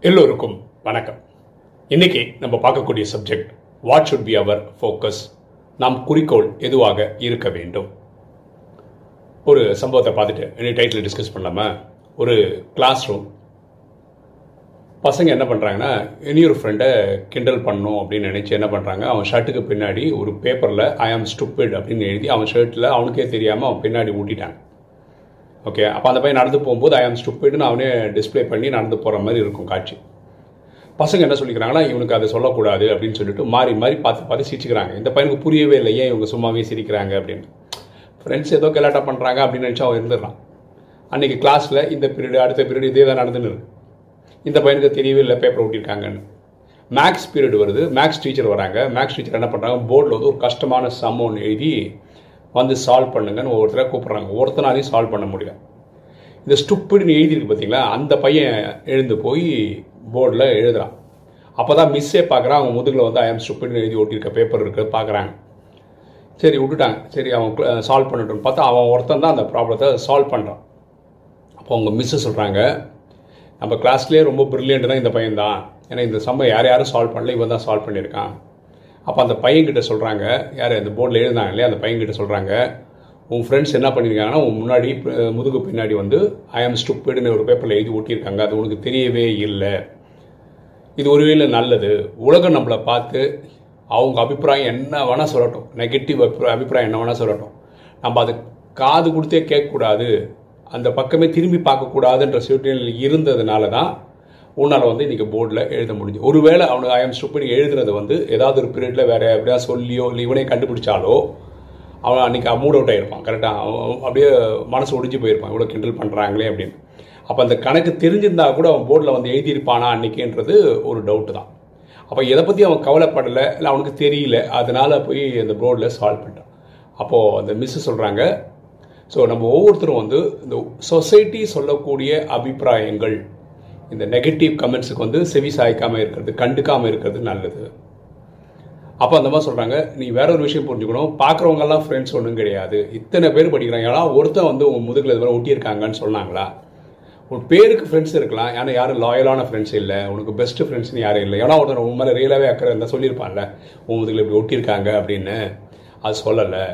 எல்லோருக்கும் வணக்கம். இன்னைக்கு நம்ம பார்க்கக்கூடிய subject what should be our focus நாம் குறிக்கோள் எதுவாக இருக்க வேண்டும்? ஒரு சம்பவத்தை பார்த்துட்டு இனி டைட்டில் டிஸ்கஸ் பண்ணலாமா? ஒரு கிளாஸ் ரூம் பசங்க என்ன பண்ணுறாங்கன்னா இனியொரு ஃப்ரெண்டை கிண்டல் பண்ணும் அப்படின்னு நினச்சி என்ன பண்ணுறாங்க அவன் ஷர்ட்டுக்கு பின்னாடி ஒரு பேப்பரில் ஐ ஆம் ஸ்டூப்பிட் அப்படின்னு எழுதி அவன் ஷர்ட்டில் அவனுக்கே தெரியாமல் அவன் பின்னாடி ஊட்டிட்டாங்க ஓகே அப்போ அந்த பையன் நடந்து போகும்போது ஐ ஆம் ஸ்டூப்பிட்னு அவனே டிஸ்ப்ளே பண்ணி நடந்து போகிற மாதிரி இருக்கும் காட்சி. பசங்க என்ன சொல்லிக்கிறாங்கன்னா இவனுக்கு அதை சொல்லக்கூடாது அப்படின்னு சொல்லிட்டு மாறி மாறி பார்த்து பார்த்து சிரிச்சுக்கிறாங்க. இந்த பையனுக்கு புரியவே இல்லை ஏன் இவங்க சும்மாவே சிரிக்கிறாங்க? அப்படின்னு. ஃப்ரெண்ட்ஸ் ஏதோ கலாட்டா பண்ணுறாங்க அப்படின்னு நினச்சி அவன் இருந்துடுறான். அன்றைக்கி கிளாஸில் இந்த பீரியடு அடுத்த பீரியடு இதே தான் நடந்துன்னு இருக்கு. இந்த பையனுக்கு தெரியவே இல்லை பேப்பர் ஓட்டியிருக்காங்கன்னு மேக்ஸ் பீரியட் வருது. மேக்ஸ் டீச்சர் வராங்க. மேக்ஸ் டீச்சர் என்ன பண்ணுறாங்க போர்டில் வந்து ஒரு கஷ்டமான சம் ஒன்று எழுதி வந்து சால்வ் பண்ணுங்கன்னு ஒவ்வொருத்தரை கூப்பிட்றாங்க. ஒருத்தனாலையும் சால்வ் பண்ண முடியல. இந்த ஸ்டுப்பிடுன்னு எழுதியிருக்கு பார்த்தீங்களா அந்த பையன் எழுந்து போய் போர்டில் எழுதுறான். அப்போ தான் மிஸ்ஸே பார்க்குறான் அவங்க முதுகில் வந்து ஐஎம் ஸ்டுப்பிட்னு எழுதி ஓட்டியிருக்க பேப்பர் இருக்குது பார்க்குறாங்க சரி விட்டுட்டாங்க. சரி அவன் சால்வ் பண்ணட்டும்னு பார்த்தா அவன் ஒருத்தன் தான் அந்த ப்ராப்ளத்தை சால்வ் பண்ணுறான் அப்போ அவங்க மிஸ்ஸு சொல்கிறாங்க நம்ம கிளாஸ்லேயே ரொம்ப ப்ரில்லியண்ட் தான் இந்த பையன் தான். ஏன்னா இந்த சம்மை யார் யாரும் சால்வ் பண்ணல இவன் தான் சால்வ் பண்ணியிருக்கான். அப்போ அந்த பையன்கிட்ட சொல்கிறாங்க யார் அந்த போர்டில் எழுதினாங்க இல்லையா அந்த பையன்கிட்ட சொல்கிறாங்க உன் ஃப்ரெண்ட்ஸ் என்ன பண்ணியிருக்காங்கன்னா உன் முன்னாடி முதுகு பின்னாடி வந்து ஐ ஆம் ஸ்டூப்பிடுன்னு ஒரு பேப்பரில் எழுதி ஓட்டியிருக்காங்க அது உனக்கு தெரியவே இல்லை. இது ஒருவேளை நல்லது. உலகம் நம்மளை பார்த்து அவங்க அபிப்பிராயம் என்ன வேணால் சொல்லட்டும். நெகட்டிவ் அபிப்பிராயம் அபிப்பிராயம் என்ன வேணால் சொல்லட்டும். நம்ம அது காது கொடுத்தே கேட்கக்கூடாது. அந்த பக்கமே திரும்பி பார்க்கக்கூடாதுன்ற சூழ்நிலையில் இருந்ததுனால தான் உன்னால் வந்து இன்றைக்கி போர்டில் எழுத முடிஞ்சு. ஒருவேளை அவனுக்கு ஐஎம் ஸ்டூப்பிட் எழுதுனது வந்து ஏதாவது ஒரு பீரியடில் வேறு எப்படியா சொல்லியோ இல்லை இவனே கண்டுபிடிச்சாலோ அவன் அன்றைக்கி மூட் அவுட் ஆகிருப்பான் கரெக்டாக அவன் அப்படியே மனசு ஒடிஞ்சு போயிருப்பான். இவ்வளோ கிண்டல் பண்ணுறாங்களே அப்படின்னு. அப்போ அந்த கணக்கு தெரிஞ்சிருந்தா கூட அவன் போர்டில் வந்து எழுதியிருப்பானா அன்றைக்கின்றது ஒரு டவுட்டு தான். அப்போ எதை பற்றி அவன் கவலைப்படலை இல்லை அவனுக்கு தெரியல அதனால் போய் அந்த போர்டில் சால்வ் பண்ணிட்டான். அப்போது அந்த மிஸ்ஸு சொல்கிறாங்க ஸோ நம்ம ஒவ்வொருத்தரும் வந்து இந்த சொசைட்டி சொல்லக்கூடிய அபிப்பிராயங்கள் இந்த நெகட்டிவ் கமெண்ட்ஸுக்கு வந்து செவி சாய்க்காமல் இருக்கிறது கண்டுக்காமல் இருக்கிறது நல்லது. அப்போ அந்த மாதிரி சொல்கிறாங்க நீ வேற ஒரு விஷயம் புரிஞ்சுக்கணும் பார்க்குறவங்கெல்லாம் ஃப்ரெண்ட்ஸ் ஒன்றும் கிடையாது. இத்தனை பேர் படிக்கிறாங்க ஏன்னா ஒருத்தன் வந்து உன் முதுகில் இது மாதிரி ஒட்டியிருக்காங்கன்னு சொன்னாங்களா? உன் பேருக்கு ஃப்ரெண்ட்ஸ் இருக்கலாம் ஏன்னா யாரும் லாயலான ஃப்ரெண்ட்ஸ் இல்லை உனக்கு பெஸ்ட் ஃப்ரெண்ட்ஸ்னு யாரும் இல்லை. ஏன்னா ஒருத்தர் உன் மேலே ரியலாகவே அக்கறை இருந்தால் சொல்லியிருப்பான்ல உன் முதுகில் இப்படி ஒட்டியிருக்காங்க அப்படின்னு. அது சொல்லலை.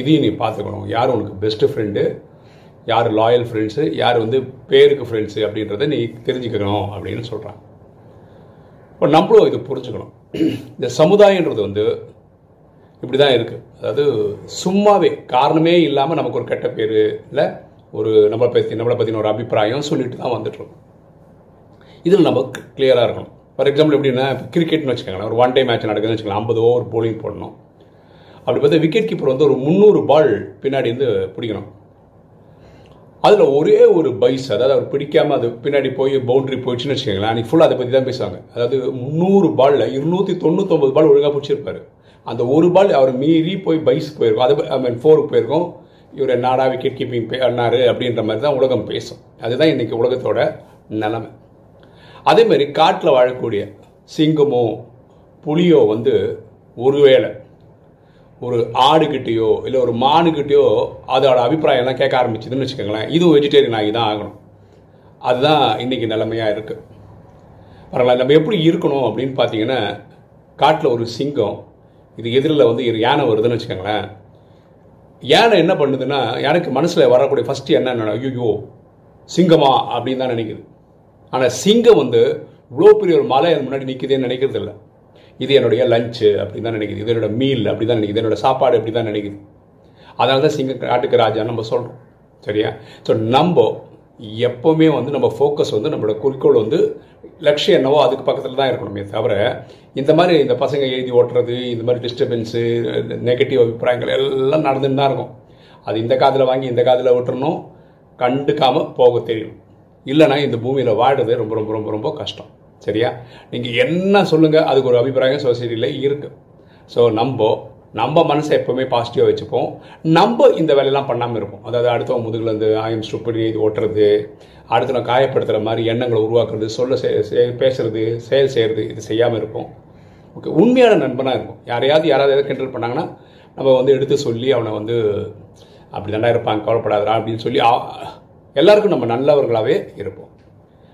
இதையும் நீ பார்த்துக்கணும். யார் உனக்கு பெஸ்ட்டு ஃப்ரெண்டு யார் லாயல் ஃப்ரெண்ட்ஸு யார் வந்து பேருக்கு ஃப்ரெண்ட்ஸு அப்படின்றத நீ தெரிஞ்சுக்கணும் அப்படின்னு சொல்கிறான் இப்போ நம்மளும் இது புரிஞ்சுக்கணும். இந்த சமுதாயன்றது வந்து இப்படி தான் இருக்குது அதாவது சும்மாவே காரணமே இல்லாமல் நமக்கு ஒரு கெட்ட பேர் இல்லை ஒரு நம்மளை பற்றி நம்மளை பற்றின ஒரு அபிப்பிராயம் சொல்லிட்டு தான் வந்துட்டுருக்கோம் இதில் நம்ம கிளியராக இருக்கணும். ஃபார் எக்ஸாம்பிள் எப்படின்னா கிரிக்கெட்னு வச்சுக்கோங்களேன். ஒரு ஒன் டே மேட்ச் நடக்குதுன்னு வச்சுக்கலாம் ஐம்பது ஓவர் போலிங் போடணும். அப்படி பார்த்தா விக்கெட் கீப்பர் வந்து ஒரு முந்நூறு பால் பின்னாடி இருந்து பிடிக்கணும். அதில் ஒரே ஒரு பைஸ் அதாவது அவர் பிடிக்காமல் அது பின்னாடி போய் பவுண்டரி போயிடுச்சுன்னு வச்சுக்கோங்களேன் அன்றைக்கி ஃபுல்லாக அதை பற்றி தான் பேசுவாங்க. அதாவது முந்நூறு பாலில் இருநூற்றி தொண்ணூத்தொம்பது பால் ஒழுங்காக பிடிச்சிருப்பாரு. அந்த ஒரு பால் அவர் மீறி போய் பைஸ் போயிருக்கும். அது ஐ மீன் ஃபோருக்கு போயிருக்கும். இவர் நாடா விக்கெட் கீப்பிங் பண்ணார் அப்படின்ற மாதிரி தான் உலகம் பேசும். அதுதான் இன்றைக்கி உலகத்தோட நிலைமை. அதேமாரி காட்டில் வாழக்கூடிய சிங்கமோ புலியோ வந்து ஒருவேளை ஒரு ஆடுகிட்டேயோ இல்லை ஒரு மானுக்கிட்டேயோ அதோட அபிப்பிராயம்லாம் கேட்க ஆரம்பிச்சதுன்னு வச்சுக்கோங்களேன். இதுவும் வெஜிடேரியன் ஆகி தான் ஆகணும். அதுதான் இன்றைக்கி நிலைமையாக இருக்குது பரவாயில்ல நம்ம எப்படி இருக்கணும் அப்படின்னு பார்த்தீங்கன்னா காட்டில் ஒரு சிங்கம் இது எதிரில் வந்து ஒரு யானை வருதுன்னு வச்சுக்கோங்களேன். யானை என்ன பண்ணுதுன்னா எனக்கு மனசில் வரக்கூடிய ஃபஸ்ட்டு என்ன ஐயோ சிங்கமா அப்படின்னு தான் நினைக்குது. ஆனால் சிங்கம் வந்து இவ்வளோ பெரிய ஒரு மலை அது முன்னாடி நிற்குதுன்னு நினைக்கிறது இல்லை இது என்னுடைய லஞ்சு அப்படி தான் நினைக்குது. இது என்னோட மீல் அப்படி தான் நினைக்குது. என்னோட சாப்பாடு அப்படி தான் நினைக்குது. அதனால தான் சிங்க காட்டுக்கு ராஜான்னு நம்ம சொல்கிறோம் சரியா? ஸோ நம்ம எப்போவுமே வந்து நம்ம ஃபோக்கஸ் வந்து நம்மளோட குறிக்கோள் வந்து லட்சியம் என்னவோ அதுக்கு பக்கத்தில் தான் இருக்கணுமே தவிர இந்த மாதிரி இந்த பசங்க எழுதி ஓட்டுறது இந்த மாதிரி டிஸ்டர்பன்ஸு நெகட்டிவ் அபிப்பிராயங்கள் எல்லாம் நடந்துன்னு தான் இருக்கும். அது இந்த காதில் வாங்கி இந்த காதில் விட்டுறணும் கண்டுக்காமல் போக தெரியும். இல்லைனா இந்த பூமியில் வாடுறது ரொம்ப ரொம்ப ரொம்ப ரொம்ப கஷ்டம். சரியா? நீங்கள் என்ன சொல்லுங்கள் அதுக்கு ஒரு அபிப்பிராயம் சொசைட்டியில் இருக்குது ஸோ நம்ம நம்ம மனசை எப்போவுமே பாசிட்டிவாக வச்சுப்போம். நம்ம இந்த வேலையெல்லாம் பண்ணாமல் இருப்போம். அதாவது அடுத்தவங்க முதுகில் இருந்து ஆயம் ஸ்டூப்படி ஓட்டுறது அடுத்தவங்க காயப்படுத்துகிற மாதிரி எண்ணங்களை உருவாக்குறது சொல்ல பேசுறது செயல் செய்கிறது இது செய்யாமல் இருப்போம். ஓகே உண்மையான நண்பனாக இருக்கும் யாரையாவது யாராவது எதாவது கிண்டல் பண்ணாங்கன்னா நம்ம வந்து எடுத்து சொல்லி அவனை வந்து அப்படி தானே இருப்பாங்க கவலைப்படாதடா அப்படின்னு சொல்லி எல்லாருக்கும் நம்ம நல்லவர்களாகவே இருப்போம்.